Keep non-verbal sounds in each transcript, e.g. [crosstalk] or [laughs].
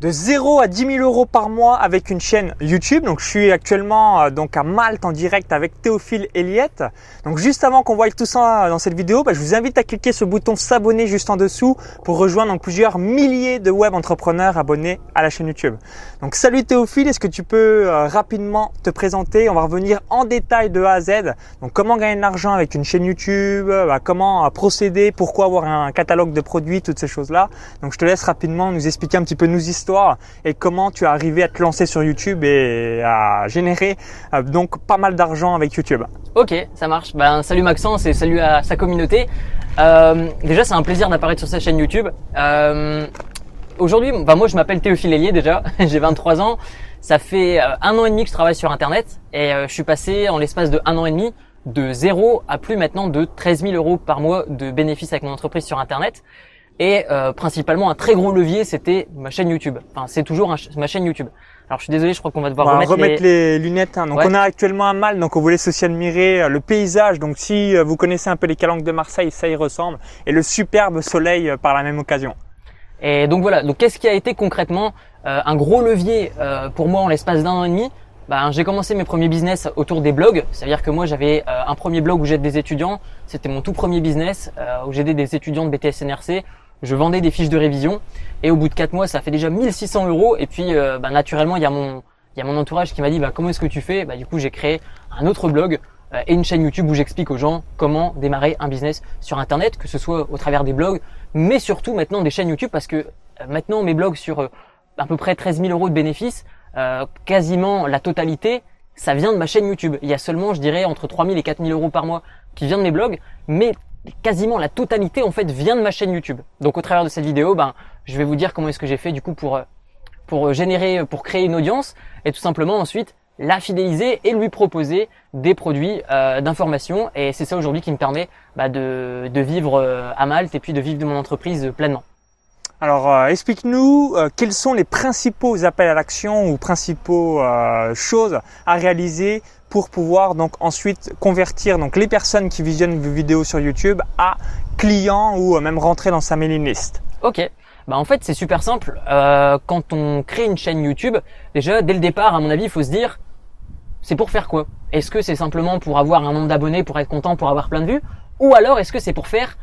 de 0 à 10 000 euros par mois avec une chaîne YouTube. Donc, je suis actuellement euh, donc à Malte en direct avec Théophile Eliette. Donc, juste avant qu'on voie tout ça dans cette vidéo, bah, je vous invite à cliquer sur le bouton s'abonner juste en dessous pour rejoindre plusieurs milliers de web entrepreneurs abonnés à la chaîne YouTube. Donc, salut Théophile, est-ce que tu peux euh, rapidement te présenter? On va revenir en détail de A à Z. Donc, comment gagner de l'argent avec une chaîne YouTube, bah, comment euh, procéder, pourquoi avoir un catalogue de produits, toutes ces choses-là. Donc, je te laisse rapidement nous expliquer un petit peu nos histoires et comment tu es arrivé à te lancer sur YouTube et à générer euh, donc pas mal d'argent avec YouTube. Ok, ça marche. Ben, salut Maxence et salut à sa communauté. Euh, déjà, c'est un plaisir d'apparaître sur sa chaîne YouTube. Euh, Aujourd'hui, ben, moi je m'appelle Théophile Hélier déjà, [laughs] j'ai 23 ans. Ça fait un an et demi que je travaille sur Internet et je suis passé en l'espace de un an et demi de zéro à plus maintenant de 13 000 euros par mois de bénéfices avec mon entreprise sur Internet. Et euh, principalement un très gros levier, c'était ma chaîne YouTube. Enfin, c'est toujours ma chaîne YouTube. Alors je suis désolé, je crois qu'on va devoir va remettre, remettre les... lunettes. Hein. Donc on a actuellement un mal, donc on laisse aussi admirer euh, le paysage. Donc si euh, vous connaissez un peu les calanques de Marseille, ça y ressemble. Et le superbe soleil par la même occasion. Et donc voilà, donc qu'est-ce qui a été concrètement un gros levier pour moi en l'espace d'un an et demi? Ben, j'ai commencé mes premiers business autour des blogs. C'est-à-dire que moi, j'avais un premier blog où j'aide des étudiants. C'était mon tout premier business où j'aidais des étudiants de BTS NRC je vendais des fiches de révision et au bout de quatre mois ça fait déjà 1600 euros et puis euh, bah, naturellement il y a mon entourage qui m'a dit bah, comment est-ce que tu fais? Bah, du coup j'ai créé un autre blog euh, et une chaîne YouTube où j'explique aux gens comment démarrer un business sur internet que ce soit au travers des blogs mais surtout maintenant des chaînes YouTube parce que euh, maintenant mes blogs sur à peu près 13 000 euros de bénéfices quasiment la totalité ça vient de ma chaîne YouTube. Il y a seulement, je dirais, entre 3000 et 4000 euros par mois qui vient de mes blogs, mais quasiment la totalité en fait vient de ma chaîne YouTube. Donc au travers de cette vidéo, ben je vais vous dire comment est-ce que j'ai fait du coup pour euh, pour générer pour créer une audience et tout simplement ensuite la fidéliser et lui proposer des produits euh, d'information et c'est ça aujourd'hui qui me permet bah, de, de vivre euh, à Malte et puis de vivre de mon entreprise pleinement. Alors, explique-nous quels sont les principaux appels à l'action ou principaux choses à réaliser pour pouvoir donc ensuite convertir donc les personnes qui visionnent vos vidéos sur YouTube à clients ou même rentrer dans sa mailing list. Ok. Bah en fait c'est super simple. Euh, quand on crée une chaîne YouTube, déjà dès le départ à mon avis il faut se dire c'est pour faire quoi? Est-ce que c'est simplement pour avoir un nombre d'abonnés, pour être content, pour avoir plein de vues? Ou alors est-ce que c'est pour faire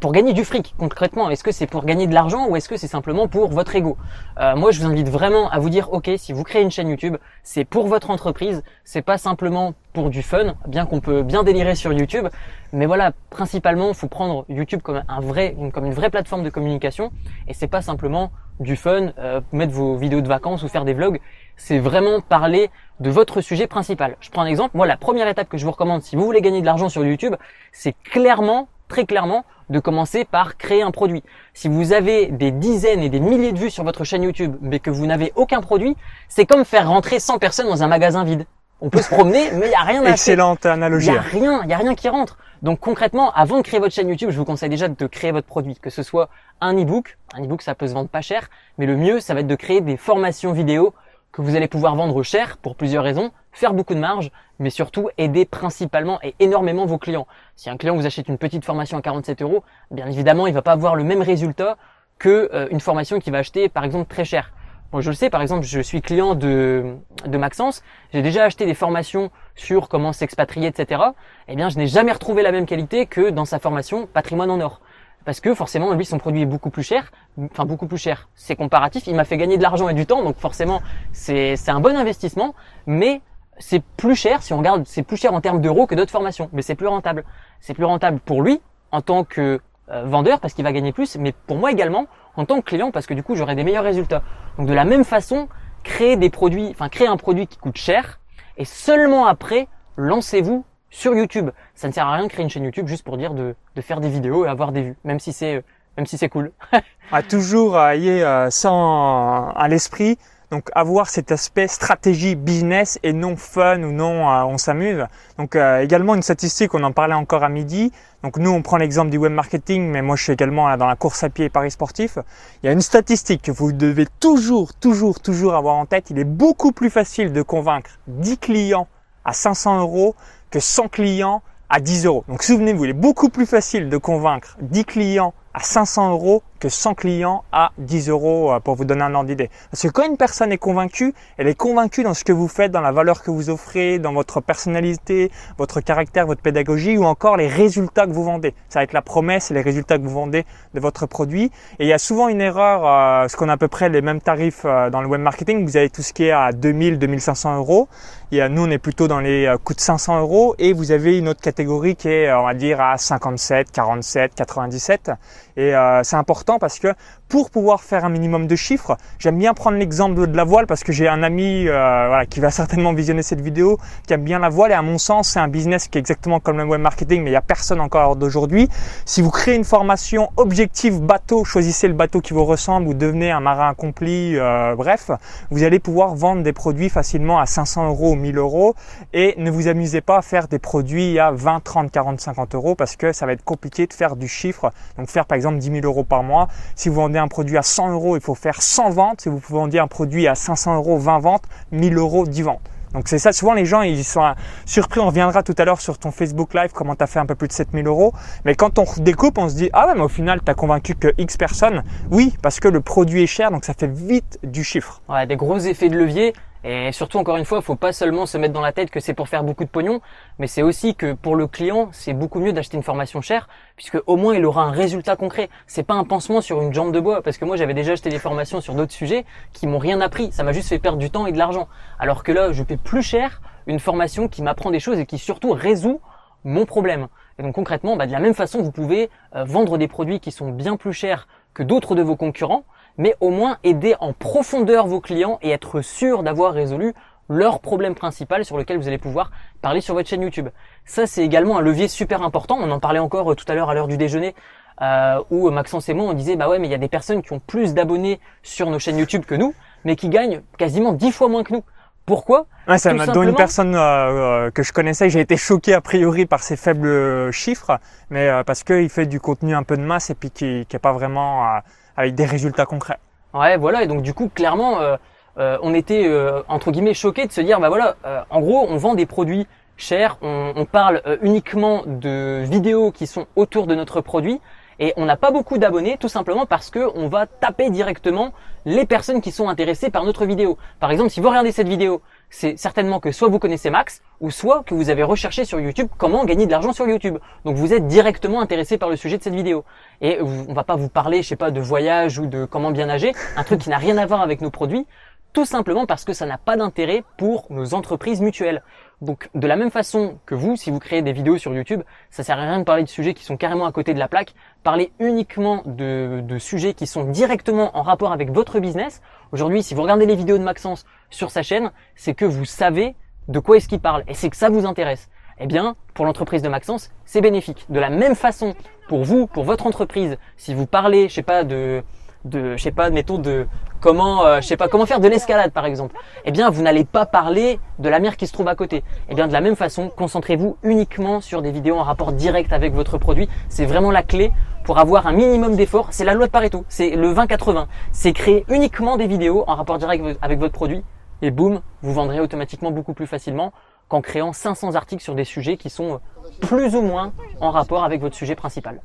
pour gagner du fric concrètement Est-ce que c'est pour gagner de l'argent ou est-ce que c'est simplement pour votre ego? Euh, Moi, je vous invite vraiment à vous dire, ok, si vous créez une chaîne YouTube, c'est pour votre entreprise, c'est pas simplement pour du fun, bien qu'on peut bien délirer sur YouTube, mais voilà, principalement, faut prendre YouTube comme un vrai, comme une vraie plateforme de communication, et c'est pas simplement du fun, euh, mettre vos vidéos de vacances ou faire des vlogs, c'est vraiment parler de votre sujet principal. Je prends un exemple, moi la première étape que je vous recommande si vous voulez gagner de l'argent sur YouTube, c'est clairement, très clairement, de commencer par créer un produit. Si vous avez des dizaines et des milliers de vues sur votre chaîne YouTube, mais que vous n'avez aucun produit, c'est comme faire rentrer 100 personnes dans un magasin vide. On peut se promener, [laughs] mais il n'y a rien à Excellente analogie. Il n'y a rien, il y a rien qui rentre. Donc concrètement, avant de créer votre chaîne YouTube, je vous conseille déjà de créer votre produit, que ce soit un e-book. Un e-book, ça peut se vendre pas cher, mais le mieux, ça va être de créer des formations vidéo que vous allez pouvoir vendre cher pour plusieurs raisons, faire beaucoup de marge, mais surtout aider principalement et énormément vos clients. Si un client vous achète une petite formation à 47 euros, bien évidemment, il va pas avoir le même résultat que euh, une formation qui va acheter par exemple très cher. Moi, je le sais, par exemple, je suis client de, de Maxence, j'ai déjà acheté des formations sur comment s'expatrier, etc. Eh bien, je n'ai jamais retrouvé la même qualité que dans sa formation Patrimoine en or parce que forcément lui son produit est beaucoup plus cher, enfin beaucoup plus cher. C'est comparatif, il m'a fait gagner de l'argent et du temps, donc forcément c'est c'est un bon investissement, mais c'est plus cher si on regarde, c'est plus cher en termes d'euros que d'autres formations, mais c'est plus rentable. C'est plus rentable pour lui en tant que euh, vendeur parce qu'il va gagner plus, mais pour moi également en tant que client parce que du coup j'aurai des meilleurs résultats. Donc de la même façon, créer des produits, enfin créer un produit qui coûte cher et seulement après lancez-vous sur YouTube. Ça ne sert à rien de créer une chaîne YouTube juste pour dire de, de faire des vidéos et avoir des vues, même si c'est même si c'est cool. [laughs] à toujours ayez euh, ça à l'esprit. Donc avoir cet aspect stratégie business et non fun ou non euh, on s'amuse. Donc euh, également une statistique, on en parlait encore à midi. Donc nous on prend l'exemple du web marketing, mais moi je suis également dans la course à pied et paris sportif. Il y a une statistique que vous devez toujours, toujours, toujours avoir en tête. Il est beaucoup plus facile de convaincre 10 clients à 500 euros que 100 clients à 10 euros. Donc souvenez-vous, il est beaucoup plus facile de convaincre 10 clients à 500 euros que 100 clients à 10 euros euh, pour vous donner un ordre d'idée. Parce que quand une personne est convaincue, elle est convaincue dans ce que vous faites, dans la valeur que vous offrez, dans votre personnalité, votre caractère, votre pédagogie ou encore les résultats que vous vendez. Ça va être la promesse et les résultats que vous vendez de votre produit. Et il y a souvent une erreur, euh, ce qu'on a à peu près les mêmes tarifs euh, dans le web marketing. Vous avez tout ce qui est à 2000, 2500 euros. Et nous, on est plutôt dans les coûts de 500 euros. Et vous avez une autre catégorie qui est, on va dire, à 57, 47, 97. Et c'est important parce que pour pouvoir faire un minimum de chiffres, j'aime bien prendre l'exemple de la voile parce que j'ai un ami euh, voilà, qui va [laughs] certainement visionner cette vidéo, qui aime bien la voile et à mon sens c'est un business qui est exactement comme le web marketing mais il n'y a personne encore d'aujourd'hui. Si vous créez une formation objective bateau, choisissez le bateau qui vous ressemble ou devenez un marin accompli, euh, bref, vous allez pouvoir vendre des produits facilement à 500 euros ou 1000 euros et ne vous amusez pas à faire des produits à 20, 30, 40, 50 euros parce que ça va être compliqué de faire du chiffre. Donc faire par exemple 10 000 euros par mois. Si vous vendez un produit à 100 euros, il faut faire 100 ventes. Si vous vendez un produit à 500 euros, 20 ventes, 1000 euros, 10 ventes. Donc c'est ça, souvent les gens ils sont surpris, on reviendra tout à l'heure sur ton Facebook Live, comment tu as fait un peu plus de 7000 euros. Mais quand on découpe, on se dit, ah ouais, mais au final, tu as convaincu que X personnes. Oui, parce que le produit est cher, donc ça fait vite du chiffre. Ouais, des gros effets de levier. Et surtout, encore une fois, faut pas seulement se mettre dans la tête que c'est pour faire beaucoup de pognon, mais c'est aussi que pour le client, c'est beaucoup mieux d'acheter une formation chère, puisque au moins il aura un résultat concret. C'est pas un pansement sur une jambe de bois, parce que moi j'avais déjà acheté des formations sur d'autres sujets qui m'ont rien appris. Ça m'a juste fait perdre du temps et de l'argent. Alors que là, je paie plus cher une formation qui m'apprend des choses et qui surtout résout mon problème. Et donc concrètement, bah, de la même façon, vous pouvez euh, vendre des produits qui sont bien plus chers que d'autres de vos concurrents, mais au moins aider en profondeur vos clients et être sûr d'avoir résolu leur problème principal sur lequel vous allez pouvoir parler sur votre chaîne YouTube. Ça, c'est également un levier super important. On en parlait encore euh, tout à l'heure à l'heure du déjeuner, euh, où Maxence et moi, on disait, bah ouais, mais il y a des personnes qui ont plus d'abonnés sur nos chaînes YouTube que nous, mais qui gagnent quasiment dix fois moins que nous. Pourquoi? Ouais, ça m'a donné une personne euh, que je connaissais, j'ai été choqué a priori par ses faibles chiffres, mais parce qu'il fait du contenu un peu de masse et puis qui n'est pas vraiment avec des résultats concrets. Ouais, voilà. Et donc du coup, clairement, euh, euh, on était euh, entre guillemets choqués de se dire, bah voilà, en gros, on vend des produits chers, on, on parle uniquement de vidéos qui sont autour de notre produit, et on n'a pas beaucoup d'abonnés tout simplement parce que on va taper directement les personnes qui sont intéressées par notre vidéo. Par exemple, si vous regardez cette vidéo, c'est certainement que soit vous connaissez Max ou soit que vous avez recherché sur YouTube comment gagner de l'argent sur YouTube. Donc vous êtes directement intéressé par le sujet de cette vidéo. Et on va pas vous parler, je sais pas, de voyage ou de comment bien nager, un truc qui n'a rien à voir avec nos produits tout simplement parce que ça n'a pas d'intérêt pour nos entreprises mutuelles. Donc de la même façon que vous, si vous créez des vidéos sur YouTube, ça sert à rien de parler de sujets qui sont carrément à côté de la plaque. Parlez uniquement de, sujets qui sont directement en rapport avec votre business. Aujourd'hui, si vous regardez les vidéos de Maxence sur sa chaîne, c'est que vous savez de quoi est-ce qu'il parle et c'est que ça vous intéresse. Eh bien, pour l'entreprise de Maxence, c'est bénéfique. De la même façon, pour vous, pour votre entreprise, si vous parlez, je sais pas, de de, je sais pas, mettons de comment, euh, je sais pas, comment faire de l'escalade par exemple. Eh bien, vous n'allez pas parler de la mer qui se trouve à côté. Eh bien, de la même façon, concentrez-vous uniquement sur des vidéos en rapport direct avec votre produit. C'est vraiment la clé pour avoir un minimum d'effort. C'est la loi de Pareto. C'est le 20-80. C'est créer uniquement des vidéos en rapport direct avec votre produit. Et boum, vous vendrez automatiquement beaucoup plus facilement qu'en créant 500 articles sur des sujets qui sont plus ou moins en rapport avec votre sujet principal.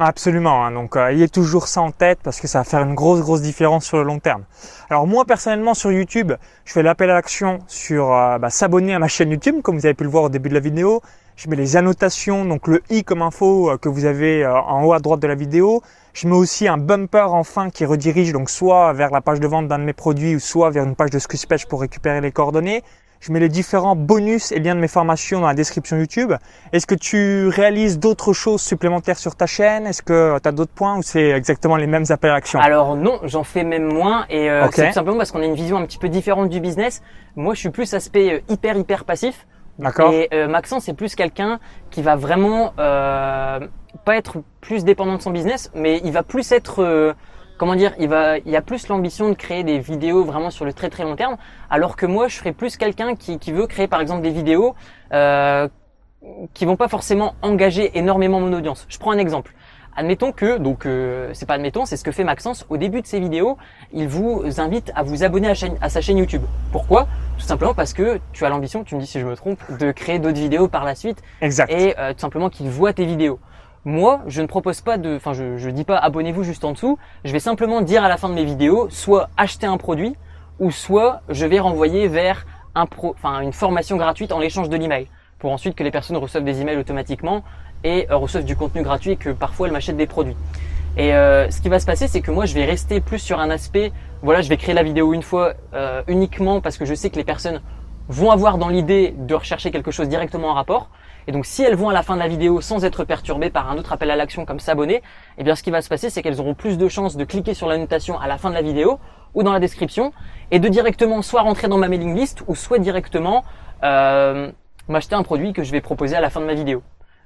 Absolument, hein. donc euh, ayez toujours ça en tête parce que ça va faire une grosse grosse différence sur le long terme. Alors moi personnellement sur YouTube, je fais l'appel à l'action sur euh, bah, s'abonner à ma chaîne YouTube comme vous avez pu le voir au début de la vidéo. Je mets les annotations, donc le i comme info euh, que vous avez en haut à droite de la vidéo. Je mets aussi un bumper en fin qui redirige donc soit vers la page de vente d'un de mes produits ou soit vers une page de Scratch pour récupérer les coordonnées. Je mets les différents bonus et liens de mes formations dans la description YouTube. Est-ce que tu réalises d'autres choses supplémentaires sur ta chaîne? Est-ce que tu as d'autres points ou c'est exactement les mêmes appels à action Alors non, j'en fais même moins et euh, c'est tout simplement parce qu'on a une vision un petit peu différente du business. Moi, je suis plus aspect euh, hyper hyper passif. D'accord. Et euh, Maxence, c'est plus quelqu'un qui va vraiment euh, pas être plus dépendant de son business, mais il va plus être comment dire, il va, il y a plus l'ambition de créer des vidéos vraiment sur le très très long terme, alors que moi, je serais plus quelqu'un qui, qui veut créer par exemple des vidéos euh, qui vont pas forcément engager énormément mon audience. Je prends un exemple. Admettons que, donc euh, c'est pas admettons, c'est ce que fait Maxence au début de ses vidéos. Il vous invite à vous abonner à, sa chaîne YouTube. Pourquoi? Tout simplement parce que tu as l'ambition, tu me dis si je me trompe, de créer d'autres vidéos par la suite. Exact. Et euh, tout simplement qu'il voit tes vidéos. Moi, je ne propose pas de, enfin, je, je dis pas abonnez-vous juste en dessous. Je vais simplement dire à la fin de mes vidéos, soit acheter un produit, ou soit je vais renvoyer vers un pro, enfin, une formation gratuite en l'échange de l'email, pour ensuite que les personnes reçoivent des emails automatiquement et euh, reçoivent du contenu gratuit et que parfois elles m'achètent des produits. Et euh, ce qui va se passer, c'est que moi, je vais rester plus sur un aspect. Voilà, je vais créer la vidéo une fois euh, uniquement parce que je sais que les personnes vont avoir dans l'idée de rechercher quelque chose directement en rapport. Et donc si elles vont à la fin de la vidéo sans être perturbées par un autre appel à l'action comme s'abonner, eh bien ce qui va se passer c'est qu'elles auront plus de chances de cliquer sur la notation à la fin de la vidéo ou dans la description et de directement soit rentrer dans ma mailing list ou soit directement euh, m'acheter un produit que je vais proposer à la fin de ma vidéo.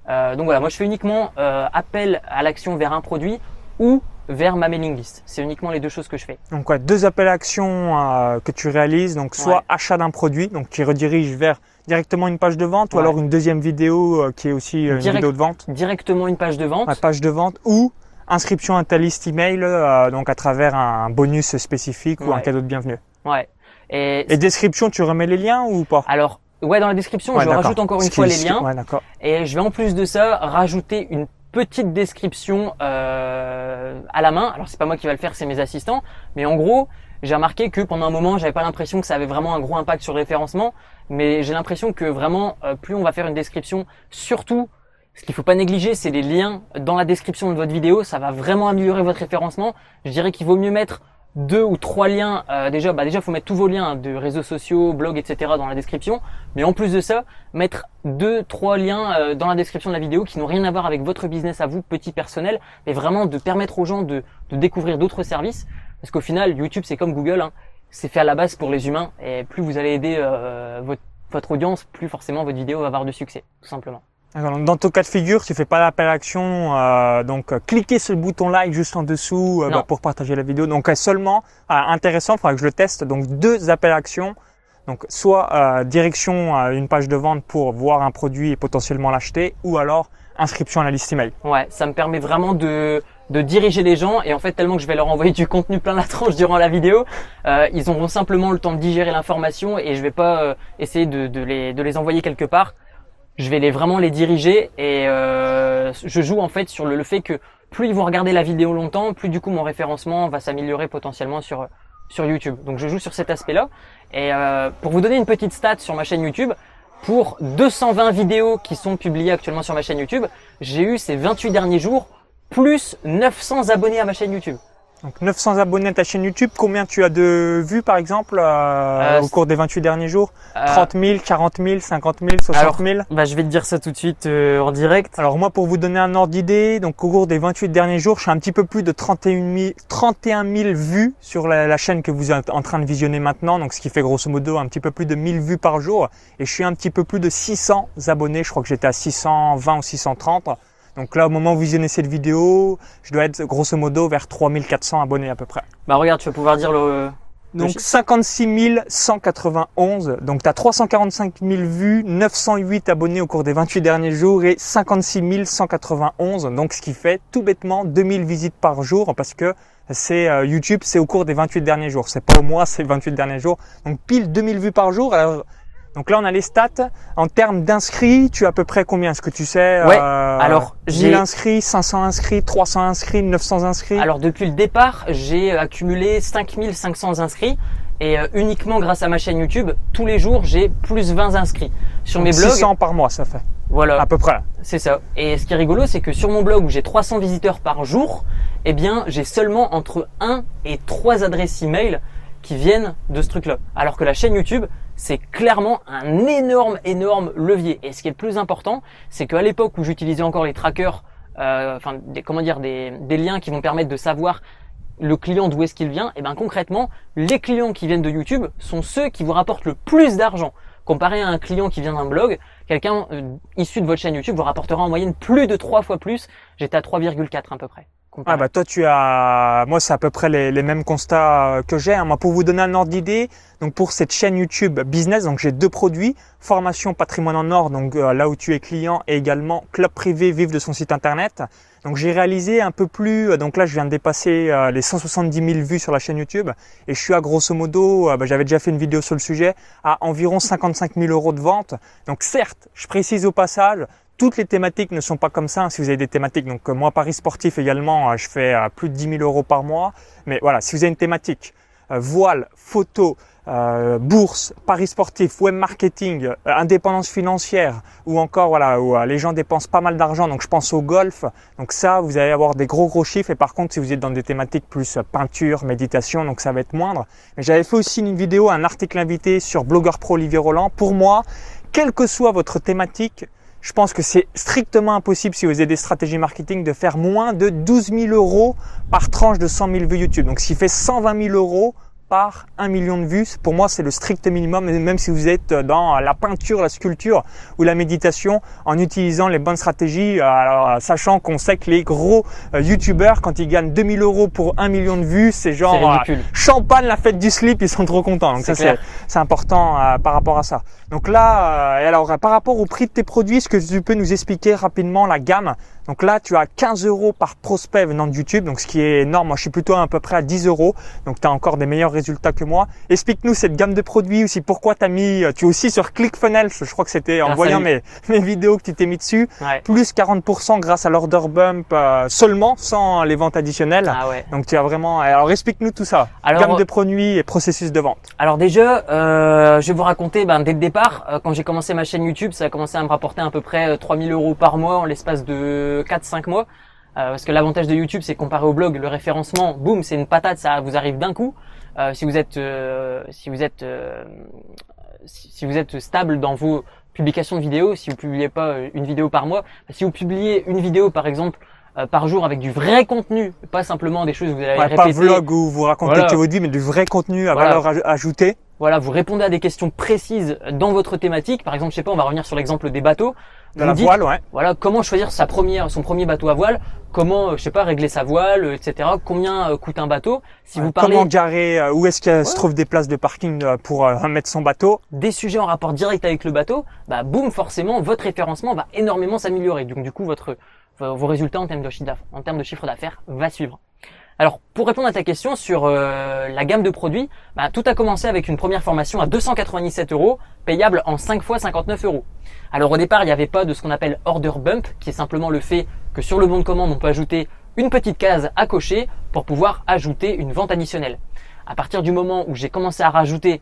Euh, donc voilà, moi je fais uniquement euh, appel à l'action vers un produit ou vers ma mailing list. C'est uniquement les deux choses que je fais. Donc ouais, deux appels à action euh, que tu réalises, donc soit Ouais. achat d'un produit, donc qui redirige vers directement une page de vente, ou alors une deuxième vidéo euh, qui est aussi euh, une vidéo de vente, Directement une page de vente. une page de vente, ou inscription à ta liste email, euh, donc à travers un bonus spécifique ou un cadeau de bienvenue. Ouais. Et, Et description, tu remets les liens ou pas? Alors, ouais, dans la description, je rajoute encore une qui- fois les liens. Ouais, d'accord. Et je vais en plus de ça rajouter une petite description euh, à la main. Alors c'est pas moi qui va le faire, c'est mes assistants. Mais en gros, j'ai remarqué que pendant un moment, j'avais pas l'impression que ça avait vraiment un gros impact sur le référencement. Mais j'ai l'impression que vraiment, euh, plus on va faire une description, surtout, ce qu'il faut pas négliger, c'est les liens dans la description de votre vidéo. Ça va vraiment améliorer votre référencement. Je dirais qu'il vaut mieux mettre deux ou trois liens. euh, déjà, bah déjà, faut mettre tous vos liens de réseaux sociaux, blogs, etc. dans la description. Mais en plus de ça, mettre deux, trois liens euh, dans la description de la vidéo qui n'ont rien à voir avec votre business à vous, petit personnel, mais vraiment de permettre aux gens de, de découvrir d'autres services. Parce qu'au final, YouTube, c'est comme Google, hein. c'est fait à la base pour les humains. Et plus vous allez aider euh, votre, votre audience, plus forcément votre vidéo va avoir de succès, tout simplement. Dans ton cas de figure, tu fais pas l'appel à action, euh, donc euh, cliquez sur le bouton like juste en dessous euh, bah, pour partager la vidéo. Donc euh, seulement, intéressant, il faudra que je le teste. Donc deux appels à action, donc soit euh, direction à une page de vente pour voir un produit et potentiellement l'acheter, ou alors inscription à la liste email. Ouais, ça me permet vraiment de, de diriger les gens et en fait tellement que je vais leur envoyer du contenu plein la tronche durant la vidéo, euh, ils auront simplement le temps de digérer l'information et je vais pas euh, essayer de, de, les, de les envoyer quelque part. Je vais les vraiment les diriger et euh, je joue en fait sur le, fait que plus ils vont regarder la vidéo longtemps, plus du coup mon référencement va s'améliorer potentiellement sur sur YouTube. Donc je joue sur cet aspect-là. Et euh, pour vous donner une petite stat sur ma chaîne YouTube, pour 220 vidéos qui sont publiées actuellement sur ma chaîne YouTube, j'ai eu ces 28 derniers jours plus 900 abonnés à ma chaîne YouTube. Donc 900 abonnés à ta chaîne YouTube, combien tu as de vues par exemple euh, Euh, au cours des 28 derniers jours Euh, 30 000, 40 000, 50 000, 60 alors, 000 Bah, je vais te dire ça tout de suite euh, en direct. Alors moi, pour vous donner un ordre d'idée, donc au cours des 28 derniers jours, je suis un petit peu plus de 31 000, 31 000 vues sur la, la chaîne que vous êtes en train de visionner maintenant, donc ce qui fait grosso modo un petit peu plus de 1000 vues par jour. Et je suis un petit peu plus de 600 abonnés, je crois que j'étais à 620 ou 630. Donc là, au moment où vous visionnez cette vidéo, je dois être grosso modo vers 3400 abonnés à peu près. Bah regarde, tu vas pouvoir dire le. Donc chiffre. 56 191. Donc tu as 345 000 vues, 908 abonnés au cours des 28 derniers jours et 56 191. Donc ce qui fait tout bêtement 2000 visites par jour parce que c'est euh, YouTube, c'est au cours des 28 derniers jours. C'est pas au mois, c'est 28 derniers jours. Donc pile 2000 vues par jour. Alors, donc là on a les stats. En termes d'inscrits, tu as à peu près combien? Est-ce que tu sais Ouais, euh, alors, 1000 j'ai- inscrits, 500 inscrits, 300 inscrits, 900 inscrits? Alors depuis le départ, j'ai accumulé 5500 inscrits et euh, uniquement grâce à ma chaîne YouTube, tous les jours j'ai plus 20 inscrits sur Donc, mes blogs. 600 par mois, ça fait Voilà. à peu près. C'est ça. Et ce qui est rigolo, c'est que sur mon blog où j'ai 300 visiteurs par jour, eh bien, j'ai seulement entre 1 et 3 adresses email qui viennent de ce truc-là. Alors que la chaîne YouTube, c'est clairement un énorme, énorme levier. Et ce qui est le plus important, c'est qu'à l'époque où j'utilisais encore les trackers, euh, enfin, des, comment dire, des, liens qui vont permettre de savoir le client d'où est-ce qu'il vient, et bien concrètement, les clients qui viennent de YouTube sont ceux qui vous rapportent le plus d'argent. Comparé à un client qui vient d'un blog, quelqu'un euh, issu de votre chaîne YouTube vous rapportera en moyenne plus de trois fois plus. J'étais à 3,4 à peu près. Ah bah toi tu as, moi c'est à peu près les, les mêmes constats euh, que j'ai. hein. Moi pour vous donner un ordre d'idée, donc pour cette chaîne YouTube business, donc j'ai deux produits formation patrimoine en or, donc euh, là où tu es client, et également club privé vive de son site internet. Donc j'ai réalisé un peu plus, euh, donc là je viens de dépasser les 170 000 vues sur la chaîne YouTube et je suis à grosso modo, bah, j'avais déjà fait une vidéo sur le sujet, à environ 55 000 euros de vente. Donc certes, je précise au passage, toutes les thématiques ne sont pas comme ça. Si vous avez des thématiques, donc moi Paris sportif également, je fais plus de 10 000 euros par mois. Mais voilà, si vous avez une thématique, voile, photo, euh, bourse, paris sportif, web marketing, euh, indépendance financière, ou encore voilà où euh, les gens dépensent pas mal d'argent. Donc je pense au golf. Donc ça, vous allez avoir des gros gros chiffres. Et par contre, si vous êtes dans des thématiques plus peinture, méditation, donc ça va être moindre. Mais j'avais fait aussi une vidéo, un article invité sur Blogueur Pro Olivier Roland. Pour moi, quelle que soit votre thématique, je pense que c'est strictement impossible si vous avez des stratégies marketing de faire moins de 12 000 euros par tranche de 100 000 vues YouTube. Donc, qui fait 120 000 euros par un million de vues. Pour moi, c'est le strict minimum, même si vous êtes dans la peinture, la sculpture ou la méditation, en utilisant les bonnes stratégies, euh, alors, sachant qu'on sait que les gros euh, youtubeurs, quand ils gagnent 2000 euros pour un million de vues, c'est genre euh, champagne, la fête du slip, ils sont trop contents. Donc ça, c'est important par rapport à ça. Donc là, alors par rapport au prix de tes produits, est-ce que tu peux nous expliquer rapidement la gamme donc là, tu as 15 euros par prospect venant de YouTube, donc ce qui est énorme. Moi, je suis plutôt à peu près à 10 euros, donc tu as encore des meilleurs résultats que moi. Explique-nous cette gamme de produits aussi. Pourquoi tu as mis, tu es aussi sur ClickFunnels, je crois que c'était en voyant mes, mes vidéos que tu t'es mis dessus, plus 40% grâce à l'order bump euh, seulement, sans les ventes additionnelles. Ah ouais. Donc tu as vraiment. Alors explique-nous tout ça. Alors, gamme de produits et processus de vente. Alors déjà, euh, je vais vous raconter ben, dès le départ, euh, quand j'ai commencé ma chaîne YouTube, ça a commencé à me rapporter à peu près 3000 euros par mois en l'espace de 4-5 mois. Euh, parce que l'avantage de YouTube, c'est comparé au blog, le référencement, boum, c'est une patate, ça vous arrive d'un coup. Euh, si vous êtes, euh, si vous êtes, si, vous êtes stable dans vos publications de vidéos, si vous publiez pas une vidéo par mois, si vous publiez une vidéo par exemple par jour avec du vrai contenu, pas simplement des choses que vous allez répéter. Pas vlog où vous racontez voilà. que mais du vrai contenu à valeur ajoutée. Voilà, vous répondez à des questions précises dans votre thématique. Par exemple, je sais pas, on va revenir sur l'exemple des bateaux. De la voile, ouais. Voilà, comment choisir sa première, son premier bateau à voile, comment, euh, je sais pas, régler sa voile, euh, etc. Combien euh, coûte un bateau? Si vous parlez, comment garer, où est-ce qu'il se trouve des places de parking pour mettre son bateau? Des sujets en rapport direct avec le bateau, bah boum, forcément, votre référencement va énormément s'améliorer. Donc du coup, votre vos résultats en termes de chiffre d'affaires, en termes de chiffre d'affaires, va suivre. Alors, pour répondre à ta question sur la gamme de produits, bah, tout a commencé avec une première formation à 297 euros, payable en 5 fois 59 euros. Alors au départ, il n'y avait pas de ce qu'on appelle order bump, qui est simplement le fait que sur le bon de commande, on peut ajouter une petite case à cocher pour pouvoir ajouter une vente additionnelle. À partir du moment où j'ai commencé à rajouter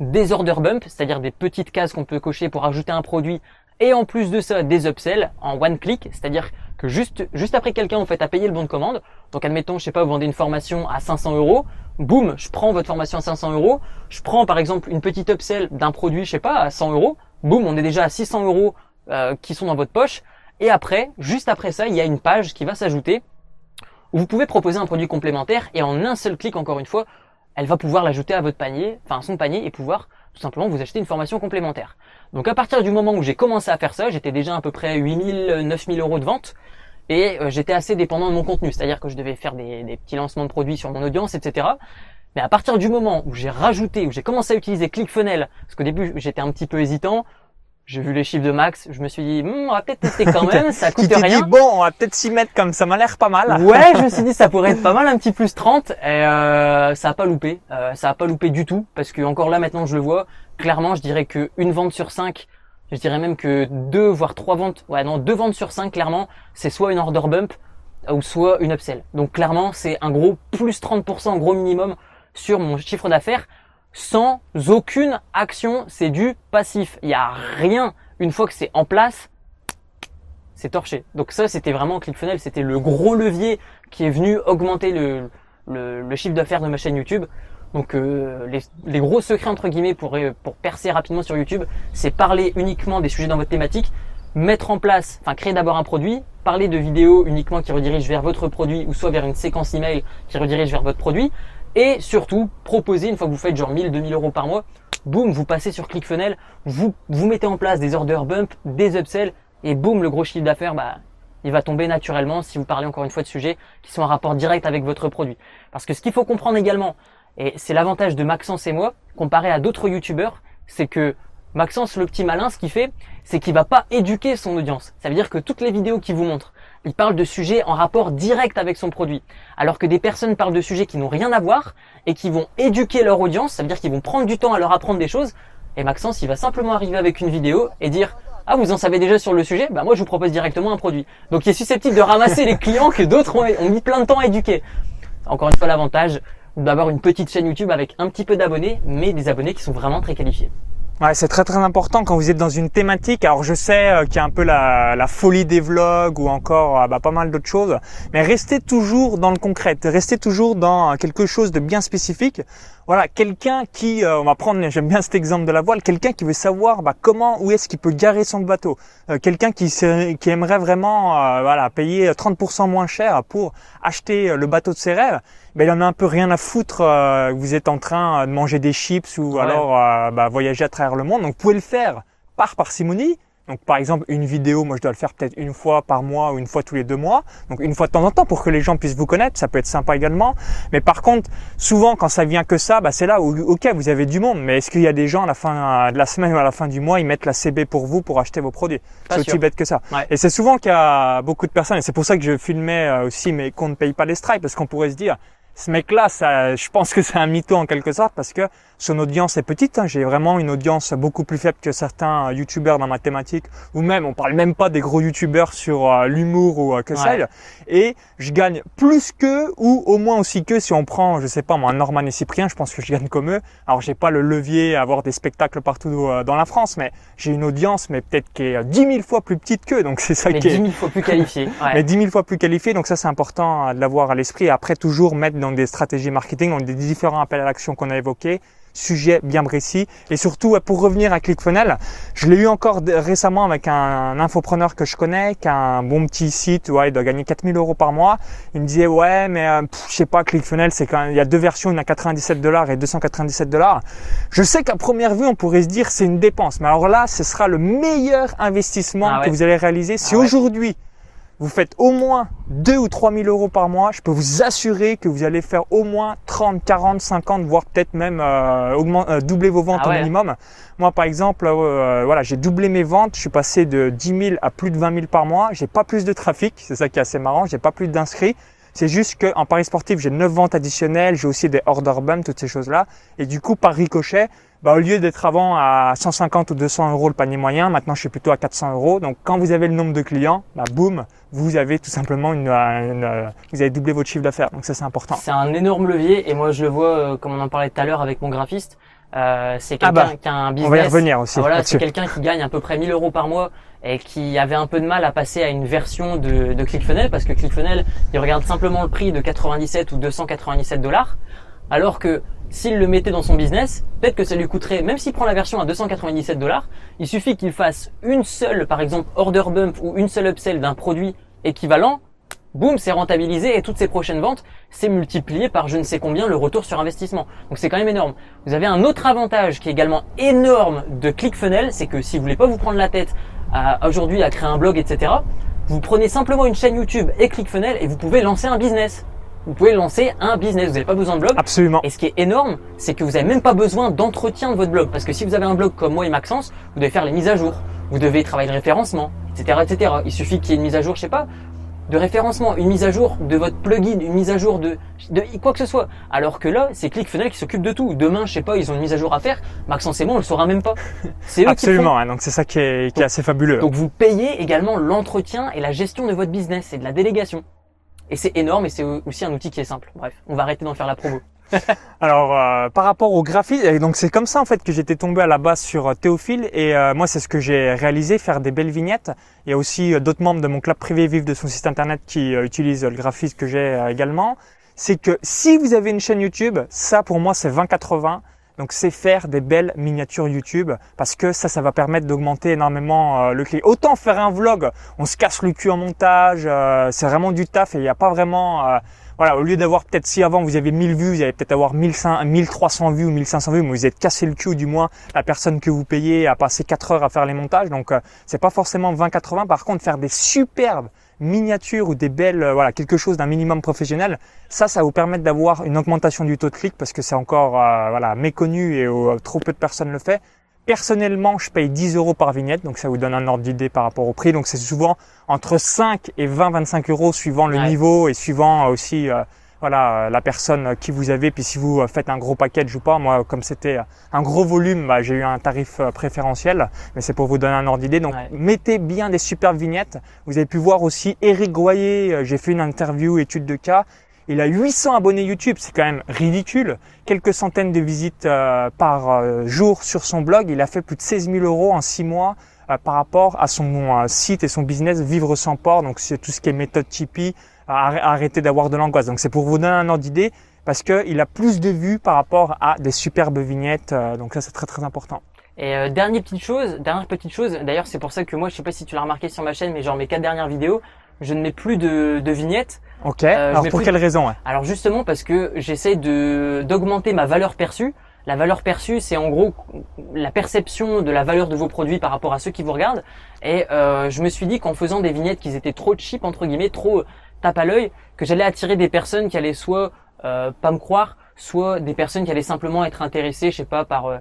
des order bump, c'est-à-dire des petites cases qu'on peut cocher pour ajouter un produit, et en plus de ça, des upsells en one click, c'est-à-dire juste, juste après quelqu'un, en fait, a payé le bon de commande. Donc, admettons, je sais pas, vous vendez une formation à 500 euros. Boum, je prends votre formation à 500 euros. Je prends, par exemple, une petite upsell d'un produit, je sais pas, à 100 euros boum, on est déjà à 600 euros euh, qui sont dans votre poche. Et après, juste après ça, il y a une page qui va s'ajouter où vous pouvez proposer un produit complémentaire et en un seul clic, encore une fois, elle va pouvoir l'ajouter à votre panier, enfin à son panier et pouvoir tout simplement vous acheter une formation complémentaire. Donc à partir du moment où j'ai commencé à faire ça, j'étais déjà à peu près 8000, 9000 euros de vente et euh, j'étais assez dépendant de mon contenu, c'est-à-dire que je devais faire des, petits lancements de produits sur mon audience, etc. Mais à partir du moment où j'ai rajouté, où j'ai commencé à utiliser ClickFunnels, parce qu'au début j'étais un petit peu hésitant, j'ai vu les chiffres de Max, je me suis dit, hmm, on va peut-être tester quand [laughs] même, ça coûte rien. Dit, bon, on va peut-être s'y mettre comme ça m'a l'air pas mal. Ouais, je me [laughs] suis dit, ça pourrait être pas mal, un petit plus 30, et euh, ça a pas loupé, euh, ça a pas loupé du tout, parce que encore là maintenant je le vois, clairement je dirais que une vente sur cinq, je dirais même que deux voire trois ventes, ouais non, deux ventes sur cinq clairement, c'est soit une order bump ou soit une upsell. Donc clairement c'est un gros plus 30%, gros minimum sur mon chiffre d'affaires sans aucune action. C'est du passif. Il n'y a rien. Une fois que c'est en place, c'est torché. Donc ça, c'était vraiment ClickFunnels. C'était le gros levier qui est venu augmenter le, le, chiffre d'affaires de ma chaîne YouTube. Donc euh, les, les, gros secrets entre guillemets pour, pour percer rapidement sur YouTube, c'est parler uniquement des sujets dans votre thématique, mettre en place, enfin créer d'abord un produit, parler de vidéos uniquement qui redirigent vers votre produit ou soit vers une séquence email qui redirige vers votre produit, et surtout, proposer, une fois que vous faites genre 1000, 2000 euros par mois, boum, vous passez sur ClickFunnels, vous, vous mettez en place des order bump, des upsells, et boum, le gros chiffre d'affaires, bah, il va tomber naturellement si vous parlez encore une fois de sujets qui sont en rapport direct avec votre produit. Parce que ce qu'il faut comprendre également, et c'est l'avantage de Maxence et moi, comparé à d'autres youtubeurs, c'est que Maxence, le petit malin, ce qu'il fait, c'est qu'il va pas éduquer son audience. Ça veut dire que toutes les vidéos qu'il vous montre, il parle de sujets en rapport direct avec son produit. Alors que des personnes parlent de sujets qui n'ont rien à voir et qui vont éduquer leur audience, ça veut dire qu'ils vont prendre du temps à leur apprendre des choses. Et Maxence, il va simplement arriver avec une vidéo et dire Ah, vous en savez déjà sur le sujet? Bah moi, je vous propose directement un produit. Donc, il est susceptible de ramasser les clients que d'autres ont, ont mis plein de temps à éduquer. Encore une fois, l'avantage d'avoir une petite chaîne YouTube avec un petit peu d'abonnés, mais des abonnés qui sont vraiment très qualifiés. Ouais, c'est très très important quand vous êtes dans une thématique. Alors je sais euh, qu'il y a un peu la, folie des vlogs ou encore euh, bah, pas mal d'autres choses, mais restez toujours dans le concret, restez toujours dans quelque chose de bien spécifique. Voilà, quelqu'un qui, euh, on va prendre, j'aime bien cet exemple de la voile, quelqu'un qui veut savoir bah, comment, où est-ce qu'il peut garer son bateau, quelqu'un qui, qui aimerait vraiment, voilà, payer 30% moins cher pour acheter le bateau de ses rêves ben, il en a un peu rien à foutre. Euh, vous êtes en train de manger des chips ou alors euh, bah, voyager à travers le monde. Donc, vous pouvez le faire par parcimonie. Donc, par exemple, une vidéo, moi, je dois le faire peut-être une fois par mois ou une fois tous les deux mois. Donc, une fois de temps en temps pour que les gens puissent vous connaître. Ça peut être sympa également. Mais par contre, souvent, quand ça vient que ça, bah, c'est là où, ok, vous avez du monde. Mais est-ce qu'il y a des gens à la fin de la semaine ou à la fin du mois, ils mettent la CB pour vous pour acheter vos produits? C'est aussi bête que ça. Et c'est souvent qu'il y a beaucoup de personnes. Et c'est pour ça que je filmais euh, aussi mes comptes paye pas les strikes parce qu'on pourrait se dire, ce mec-là, ça, je pense que c'est un mytho en quelque sorte parce que son audience est petite. Hein. J'ai vraiment une audience beaucoup plus faible que certains youtubeurs dans ma thématique, ou même, on parle même pas des gros youtubeurs sur euh, l'humour ou euh, que sais-je. Et je gagne plus qu'eux, ou au moins aussi que si on prend, je sais pas moi, Norman et Cyprien, je pense que je gagne comme eux. Alors j'ai pas le levier à avoir des spectacles partout euh, dans la France, mais j'ai une audience, mais peut-être qui est dix mille fois plus petite qu'eux. Donc c'est ça mais qui est. mille fois plus qualifié. [laughs] Ouais. Mais dix mille fois plus qualifié. Donc ça c'est important de l'avoir à l'esprit. Après toujours mettre dans des stratégies marketing, dans des différents appels à l'action qu'on a évoqués sujet bien précis. Et surtout, pour revenir à ClickFunnels, je l'ai eu encore récemment avec un infopreneur que je connais, qui a un bon petit site, ouais, il doit gagner 4000 euros par mois. Il me disait, ouais, mais euh, je sais pas, ClickFunnels, c'est quand il y a deux versions, une à 97 dollars et 297 dollars. Je sais qu'à première vue, on pourrait se dire c'est une dépense. Mais alors là, ce sera le meilleur investissement ah que vous allez réaliser. Si ah aujourd'hui, vous faites au moins 2 ou 3 000 euros par mois, je peux vous assurer que vous allez faire au moins 30, 40, 50, voire peut-être même euh, euh, doubler vos ventes ah au minimum. Moi, par exemple, euh, voilà, j'ai doublé mes ventes. Je suis passé de 10 000 à plus de 20 000 par mois. J'ai pas plus de trafic, c'est ça qui est assez marrant. J'ai pas plus d'inscrits. C'est juste qu'en Paris sportif, j'ai 9 ventes additionnelles, j'ai aussi des order bumps, toutes ces choses-là. Et du coup, par ricochet, bah, au lieu d'être avant à 150 ou 200 euros le panier moyen, maintenant je suis plutôt à 400 euros. Donc quand vous avez le nombre de clients, bah, boum, vous avez tout simplement une, vous avez doublé votre chiffre d'affaires. Donc ça c'est important. C'est un énorme levier et moi je le vois euh, comme on en parlait tout à l'heure avec mon graphiste. Euh, c'est quelqu'un ah bah, qui a un business. On va y revenir aussi. voilà, c'est quelqu'un qui gagne à peu près 1000 euros par mois et qui avait un peu de mal à passer à une version de, de ClickFunnels parce que ClickFunnels, il regarde simplement le prix de 97 ou 297 dollars, alors que s'il le mettait dans son business, peut-être que ça lui coûterait, même s'il prend la version à 297 dollars, il suffit qu'il fasse une seule, par exemple, order bump ou une seule upsell d'un produit équivalent, boum, c'est rentabilisé et toutes ses prochaines ventes, c'est multiplié par je ne sais combien le retour sur investissement. Donc c'est quand même énorme. Vous avez un autre avantage qui est également énorme de ClickFunnels, c'est que si vous voulez pas vous prendre la tête aujourd'hui à créer un blog, etc., vous prenez simplement une chaîne YouTube et ClickFunnels et vous pouvez lancer un business vous pouvez lancer un business. Vous n'avez pas besoin de blog. Absolument. Et ce qui est énorme, c'est que vous n'avez même pas besoin d'entretien de votre blog. Parce que si vous avez un blog comme moi et Maxence, vous devez faire les mises à jour. Vous devez travailler le référencement, etc., etc. Il suffit qu'il y ait une mise à jour, je sais pas, de référencement, une mise à jour de votre plugin, une mise à jour de, de quoi que ce soit. Alors que là, c'est ClickFunnels qui s'occupe de tout. Demain, je sais pas, ils ont une mise à jour à faire. Maxence et moi, on le saura même pas. [laughs] C'est eux Absolument. Qui donc c'est ça qui est, qui est assez fabuleux. Donc vous payez également l'entretien et la gestion de votre business. C'est de la délégation. Et c'est énorme et c'est aussi un outil qui est simple. Bref, on va arrêter d'en faire la promo. [laughs] Alors euh, par rapport au graphisme, donc c'est comme ça en fait que j'étais tombé à la base sur euh, Théophile et euh, moi c'est ce que j'ai réalisé, faire des belles vignettes. Il y a aussi d'autres membres de mon club privé vivre de son site internet qui utilisent le graphisme que j'ai également. C'est que si vous avez une chaîne YouTube, ça pour moi c'est 20-80. Donc c'est faire des belles miniatures YouTube parce que ça, ça va permettre d'augmenter énormément euh, le clic. Autant faire un vlog, on se casse le cul en montage, euh, c'est vraiment du taf et il n'y a pas vraiment... Euh, voilà, au lieu d'avoir peut-être si avant vous avez 1000 vues, vous allez peut-être avoir 1500, 1300 vues ou 1500 vues, mais vous êtes cassé le cul du moins la personne que vous payez à passer 4 heures à faire les montages. Donc c'est pas forcément 20-80. Par contre, faire des superbes miniatures ou des belles, euh, voilà, quelque chose d'un minimum professionnel, ça, ça vous permet d'avoir une augmentation du taux de clic parce que c'est encore, euh, voilà, méconnu et euh, trop peu de personnes le font. Personnellement, je paye 10 euros par vignette, donc ça vous donne un ordre d'idée par rapport au prix. Donc c'est souvent entre 5 et 20, 25 euros suivant le niveau et suivant aussi voilà la personne qui vous avez. Puis si vous faites un gros package ou pas, moi comme c'était un gros volume, bah, j'ai eu un tarif préférentiel. Mais c'est pour vous donner un ordre d'idée. Donc mettez bien des superbes vignettes. Vous avez pu voir aussi Eric Goyer. J'ai fait une interview étude de cas. Il a 800 abonnés YouTube, c'est quand même ridicule. Quelques centaines de visites par jour sur son blog. Il a fait plus de 16 000 euros en 6 mois. Euh, par rapport à son euh, site et son business Vivre sans port. Donc c'est tout ce qui est méthode Tipeee, arrêter d'avoir de l'angoisse. Donc c'est pour vous donner un ordre d'idée parce qu'il a plus de vues par rapport à des superbes vignettes. Euh, donc ça c'est très très important. Et dernière petite chose, dernière petite chose. D'ailleurs c'est pour ça que moi je sais pas si tu l'as remarqué sur ma chaîne, mais genre mes quatre dernières vidéos, je ne mets plus de, de vignettes. Ok. Alors pour quelle raison Alors justement parce que j'essaie de d'augmenter ma valeur perçue. La valeur perçue, c'est en gros la perception de la valeur de vos produits par rapport à ceux qui vous regardent. Et euh, je me suis dit qu'en faisant des vignettes qui étaient trop cheap entre guillemets, trop euh, tape à l'œil, que j'allais attirer des personnes qui allaient soit euh, pas me croire, soit des personnes qui allaient simplement être intéressées, je sais pas par, euh,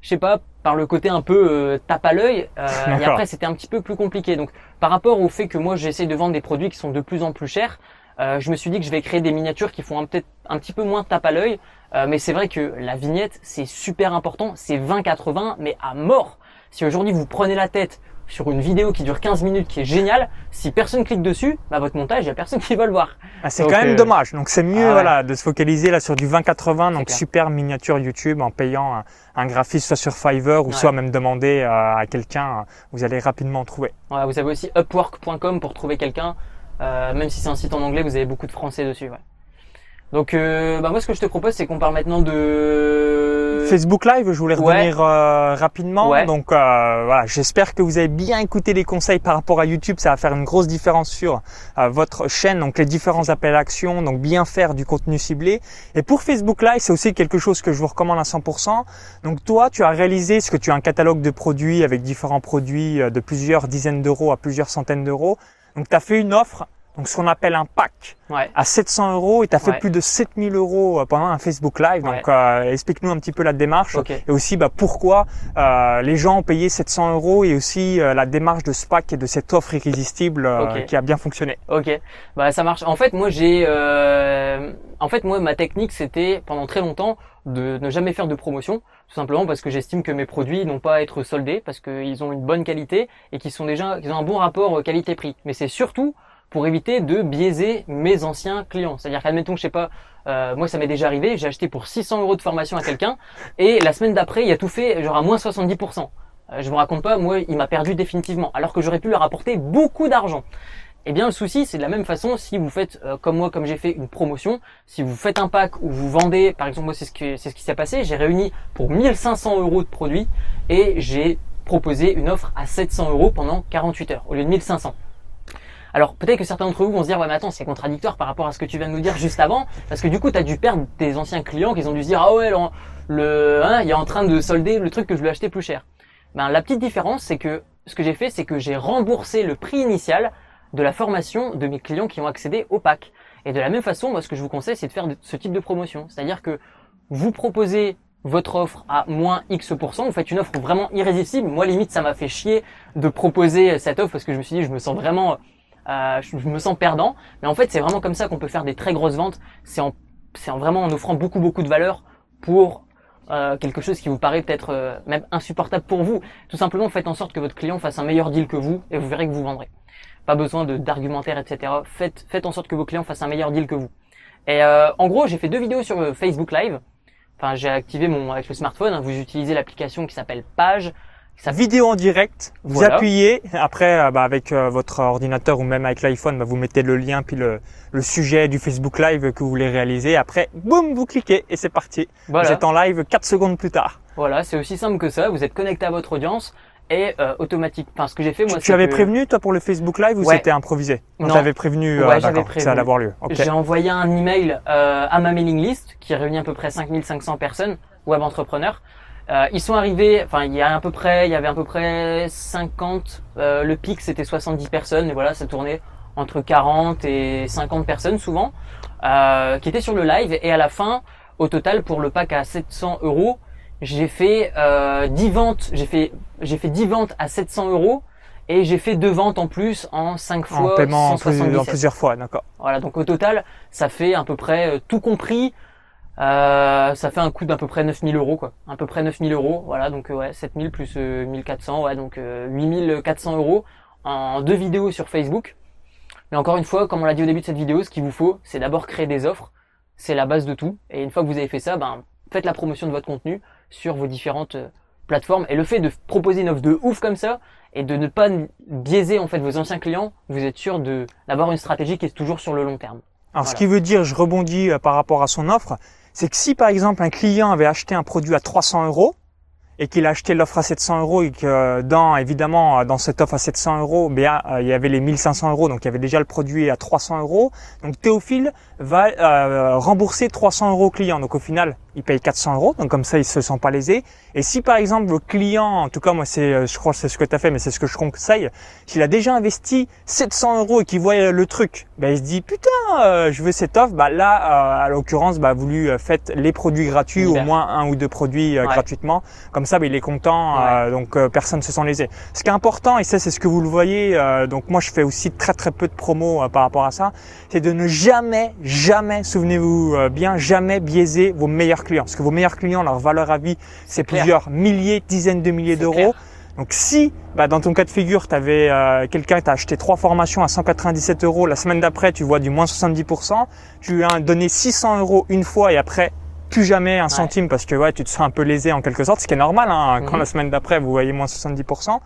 je sais pas par le côté un peu tape à l'œil. [laughs] et après c'était un petit peu plus compliqué. Donc par rapport au fait que moi j'essaie de vendre des produits qui sont de plus en plus chers, euh, je me suis dit que je vais créer des miniatures qui font peut-être un petit peu moins tape à l'œil, euh, mais c'est vrai que la vignette c'est super important, c'est 20-80 mais à mort. Si aujourd'hui vous prenez la tête sur une vidéo qui dure 15 minutes qui est géniale, si personne clique dessus, bah votre montage, il y a personne qui va le voir. Ah, c'est quand même euh, dommage. Donc c'est mieux ah voilà de se focaliser là sur du 20-80, donc super miniature YouTube en payant un, graphiste soit sur Fiverr ou soit même demander à quelqu'un, vous allez rapidement trouver. Ouais, vous avez aussi upwork.com pour trouver quelqu'un. Euh, même si c'est un site en anglais, vous avez beaucoup de français dessus. Ouais. Donc, euh, bah moi, ce que je te propose, c'est qu'on parle maintenant de Facebook Live. Je voulais revenir euh, rapidement. Donc, euh, voilà, j'espère que vous avez bien écouté les conseils par rapport à YouTube. Ça va faire une grosse différence sur votre chaîne. Donc, les différents appels à action. Donc, bien faire du contenu ciblé. Et pour Facebook Live, c'est aussi quelque chose que je vous recommande à 100%. Donc, toi, tu as réalisé ce que tu as un catalogue de produits avec différents produits de plusieurs dizaines d'euros à plusieurs centaines d'euros. Donc, tu as fait une offre donc ce qu'on appelle un pack à 700 euros et tu as fait plus de 7000 euros euh, pendant un Facebook Live. Donc euh, explique-nous un petit peu la démarche et aussi bah, pourquoi euh, les gens ont payé 700 euros et aussi euh, la démarche de ce pack et de cette offre irrésistible qui a bien fonctionné. Ok, bah ça marche. En fait moi j'ai, en fait moi ma technique c'était pendant très longtemps de ne jamais faire de promotion, tout simplement parce que j'estime que mes produits n'ont pas à être soldés parce qu'ils ont une bonne qualité et qu'ils sont déjà, qu'ils ont un bon rapport qualité-prix. Mais c'est surtout pour éviter de biaiser mes anciens clients. C'est-à-dire qu'admettons, je sais pas, euh, moi ça m'est déjà arrivé, j'ai acheté pour 600 euros de formation à quelqu'un et la semaine d'après il a tout fait genre à moins 70%. Euh, je vous raconte pas, moi il m'a perdu définitivement alors que j'aurais pu leur apporter beaucoup d'argent. Eh bien le souci c'est de la même façon si vous faites euh, comme moi comme j'ai fait une promotion, si vous faites un pack où vous vendez, par exemple moi c'est ce que c'est ce qui s'est passé, j'ai réuni pour 1500 euros de produits et j'ai proposé une offre à 700 euros pendant 48 heures au lieu de 1500. Alors peut-être que certains d'entre vous vont se dire ouais mais attends c'est contradictoire par rapport à ce que tu viens de nous dire juste avant parce que du coup tu as dû perdre tes anciens clients qui ont dû se dire ah ouais le hein, il est en train de solder le truc que je lui ai acheté plus cher. Ben la petite différence c'est que ce que j'ai fait c'est que j'ai remboursé le prix initial de la formation de mes clients qui ont accédé au pack. Et de la même façon moi ce que je vous conseille c'est de faire ce type de promotion, c'est-à-dire que vous proposez votre offre à moins X%, vous faites une offre vraiment irrésistible. Moi, limite, ça m'a fait chier de proposer cette offre parce que je me suis dit, je me sens vraiment euh, je, me sens perdant. Mais en fait, c'est vraiment comme ça qu'on peut faire des très grosses ventes. C'est en, c'est en vraiment en offrant beaucoup beaucoup de valeur pour euh, quelque chose qui vous paraît peut-être euh, même insupportable pour vous. Tout simplement, faites en sorte que votre client fasse un meilleur deal que vous et vous verrez que vous vendrez. Pas besoin de d'argumentaire, etc. Faites, faites en sorte que vos clients fassent un meilleur deal que vous. Et euh, en gros, j'ai fait deux vidéos sur Facebook Live. Enfin, j'ai activé mon avec le smartphone. Hein. vous utilisez l'application qui s'appelle Page sa vidéo en direct, vous appuyez, après euh, bah, avec euh, votre ordinateur ou même avec l'iPhone, bah, vous mettez le lien puis le, sujet du Facebook Live que vous voulez réaliser. Après, boum, vous cliquez et c'est parti. Vous êtes en live 4 secondes plus tard. Voilà, c'est aussi simple que ça. Vous êtes connecté à votre audience et euh, automatique. Enfin, ce que j'ai fait moi. Tu, tu avais prévenu toi pour le Facebook Live ou c'était improvisé? Non, j'avais prévenu. Ouais, j'avais prévenu. Ça allait avoir lieu. J'ai envoyé un email à ma mailing list qui réunit à peu près 5500 personnes web entrepreneurs euh, ils sont arrivés, enfin il y a à peu près, il y avait à peu près 50. Euh, le pic c'était 70 personnes et voilà, ça tournait entre 40 et 50 personnes souvent, euh, qui étaient sur le live. Et à la fin, au total pour le pack à 700 euros, j'ai fait 10 ventes, j'ai fait j'ai fait 10 ventes à 700 euros Et j'ai fait deux ventes en plus en 5 fois en paiement en, 177. en plusieurs fois, d'accord. Voilà, donc au total, ça fait à peu près euh, tout compris, euh, ça fait un coût d'à peu près 9000 euros quoi. À peu près 9000 euros, voilà, donc euh, ouais, 7000 plus euh, 1400, ouais, donc euh, 8400 euros en deux vidéos sur Facebook. Mais encore une fois, comme on l'a dit au début de cette vidéo, ce qu'il vous faut, c'est d'abord créer des offres. C'est la base de tout. Et une fois que vous avez fait ça, ben, faites la promotion de votre contenu sur vos différentes euh, plateformes. Et le fait de proposer une offre de ouf comme ça, et de ne pas biaiser en fait vos anciens clients, vous êtes sûr de d'avoir une stratégie qui est toujours sur le long terme. Alors, ce qui veut dire, je rebondis euh, par rapport à son offre, c'est que si par exemple un client avait acheté un produit à 300 euros et qu'il a acheté l'offre à 700 euros et que euh, dans évidemment euh, dans cette offre à 700 euros, bien euh, il y avait les 1500 euros, donc il y avait déjà le produit à 300 euros. Donc Théophile va euh, rembourser 300 euros au client. Donc au final, il paye 400 euros. Donc comme ça, il se sent pas lésé. Et si par exemple le client, en tout cas moi c'est, euh, je crois que c'est ce que tu as fait, mais c'est ce que je conseille, s'il a déjà investi 700 euros et qu'il voit euh, le truc, ben il se dit putain, euh, je veux cette offre. Bah là, euh, à l'occurrence, bah vous lui euh, faites les produits gratuits, au moins un ou deux produits Ouais. gratuitement. Comme ça, bah, il est content. euh, donc personne ne se sent lésé. Ce qui est important, et ça c'est ce que vous le voyez, euh, donc moi je fais aussi très très peu de promos par rapport à ça, c'est de ne jamais, jamais, souvenez-vous euh, bien, jamais biaiser vos meilleurs clients. Parce que vos meilleurs clients, leur valeur à vie, c'est plusieurs milliers, dizaines de milliers d'euros. Donc si, bah, dans ton cas de figure, tu avais quelqu'un qui t'a acheté trois formations à 197 euros, la semaine d'après, tu vois du moins 70%, tu lui as donné 600 euros une fois et après, plus jamais un centime parce que ouais, tu te sens un peu lésé en quelque sorte, ce qui est normal hein, quand Mhm. la semaine d'après, vous voyez moins 70%.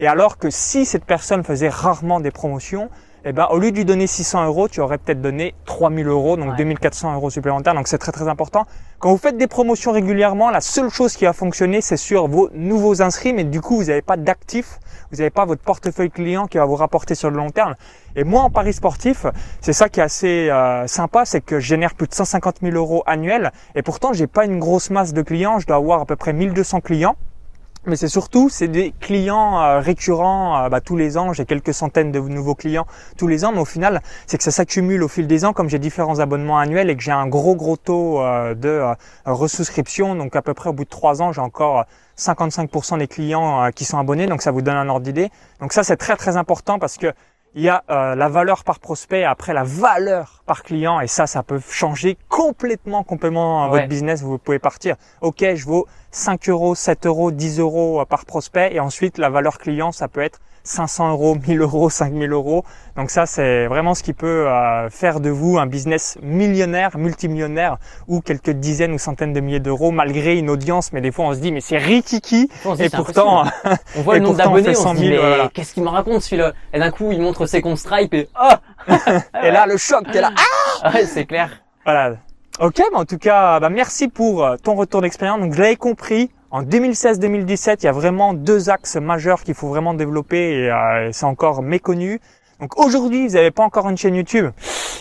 Et alors que si cette personne faisait rarement des promotions, eh ben, au lieu de lui donner 600 euros, tu aurais peut-être donné 3000 euros, donc Ouais. 2400 euros supplémentaires. Donc c'est très très important. Quand vous faites des promotions régulièrement, la seule chose qui va fonctionner, c'est sur vos nouveaux inscrits, mais du coup, vous n'avez pas d'actifs, vous n'avez pas votre portefeuille client qui va vous rapporter sur le long terme. Et moi, en paris sportif, c'est ça qui est assez euh, sympa, c'est que je génère plus de 150 000 euros annuels, et pourtant, j'ai pas une grosse masse de clients. Je dois avoir à peu près 1200 clients. Mais c'est surtout, c'est des clients euh, récurrents euh, bah, tous les ans. J'ai quelques centaines de nouveaux clients tous les ans, mais au final, c'est que ça s'accumule au fil des ans. Comme j'ai différents abonnements annuels et que j'ai un gros gros taux euh, de resouscription, donc à peu près au bout de trois ans, j'ai encore 55% des clients qui sont abonnés. Donc ça vous donne un ordre d'idée. Donc ça, c'est très très important parce que il y a euh, la valeur par prospect, après la valeur par client, et ça, ça peut changer complètement, complètement Ouais. votre business. Vous pouvez partir, ok, je vaux 5 euros, 7 euros, 10 euros euh, par prospect, et ensuite la valeur client, ça peut être 500 euros, 1000 euros, 5000 euros. Donc ça, c'est vraiment ce qui peut euh, faire de vous un business millionnaire, multimillionnaire, ou quelques dizaines ou centaines de milliers d'euros, malgré une audience. Mais des fois, on se dit, mais c'est rikiki. On se dit, Et pourtant, on voit [laughs] le nombre on d'abonnés, fait on 100 se 000, dit mais voilà. qu'est-ce qu'il me raconte celui-là? Et d'un coup, il montre ses comptes Stripe et ah [laughs] [laughs] et là, le choc, t'es là, ah ouais, c'est clair. Voilà. Ok, mais en tout cas, bah, merci pour euh, ton retour d'expérience. Donc, je l'avais compris. En 2016-2017, il y a vraiment deux axes majeurs qu'il faut vraiment développer et, euh, et c'est encore méconnu. Donc aujourd'hui, vous n'avez pas encore une chaîne YouTube.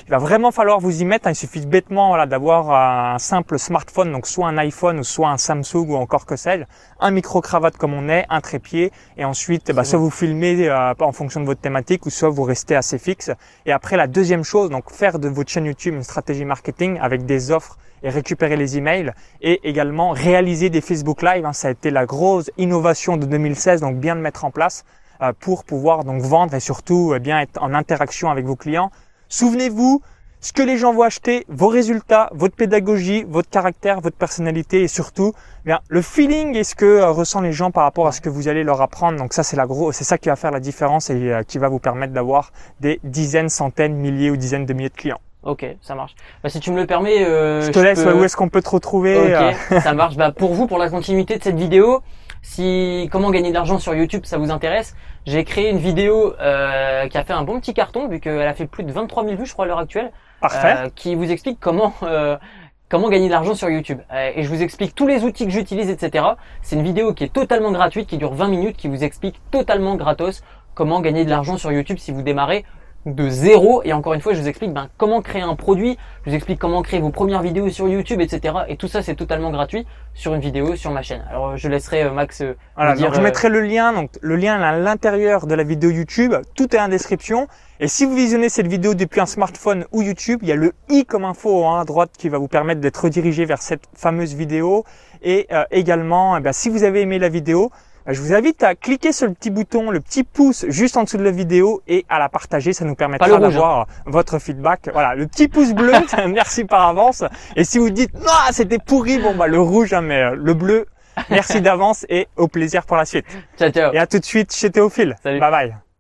Il va vraiment falloir vous y mettre. hein. Il suffit bêtement voilà, d'avoir un simple smartphone, donc soit un iPhone ou soit un Samsung ou encore que sais-je, un micro-cravate comme on est, un trépied, et ensuite, bah, soit vous filmez euh, en fonction de votre thématique ou soit vous restez assez fixe. Et après, la deuxième chose, donc faire de votre chaîne YouTube une stratégie marketing avec des offres et récupérer les emails et également réaliser des Facebook Live. hein. Ça a été la grosse innovation de 2016, donc bien de mettre en place euh, pour pouvoir donc vendre et surtout eh bien être en interaction avec vos clients. Souvenez-vous, ce que les gens vont acheter, vos résultats, votre pédagogie, votre caractère, votre personnalité et surtout eh bien, le feeling et ce que euh, ressentent les gens par rapport à ce que vous allez leur apprendre. Donc ça c'est la gros, c'est ça qui va faire la différence et euh, qui va vous permettre d'avoir des dizaines, centaines, milliers ou dizaines de milliers de clients. Ok, ça marche. Bah, si tu me le permets, euh, je te laisse, peux- où est-ce qu'on peut te retrouver euh, Ok, ça marche. Bah, pour vous, pour la continuité de cette vidéo, si comment gagner de l'argent sur YouTube, ça vous intéresse, j'ai créé une vidéo euh, qui a fait un bon petit carton, vu qu'elle a fait plus de 23 000 vues, je crois, à l'heure actuelle, Parfait. euh, qui vous explique comment euh, comment gagner de l'argent sur YouTube. Euh, et je vous explique tous les outils que j'utilise, etc. C'est une vidéo qui est totalement gratuite, qui dure 20 minutes, qui vous explique totalement gratos comment gagner de l'argent sur YouTube si vous démarrez de zéro. Et encore une fois, je vous explique ben, comment créer un produit, je vous explique comment créer vos premières vidéos sur YouTube, etc. Et tout ça, c'est totalement gratuit sur une vidéo sur ma chaîne. Alors, je laisserai euh, Max euh, Voilà, vous dire. donc je euh, mettrai le lien, donc le lien est à l'intérieur de la vidéo YouTube, tout est en description. Et si vous visionnez cette vidéo depuis un smartphone ou YouTube, il y a le i comme info hein, à droite qui va vous permettre d'être redirigé vers cette fameuse vidéo. Et euh, également, eh ben, si vous avez aimé la vidéo, je vous invite à cliquer sur le petit bouton, le petit pouce juste en dessous de la vidéo et à la partager. Ça nous permettra d'avoir votre feedback. Voilà, le petit pouce bleu, [laughs] [laughs] merci par avance. Et si vous dites, non, c'était pourri, bon, bah, le rouge, hein, mais euh, le bleu, merci [laughs] d'avance et au plaisir pour la suite. Ciao, ciao. Et à tout de suite chez Théophile. Salut. Bye bye.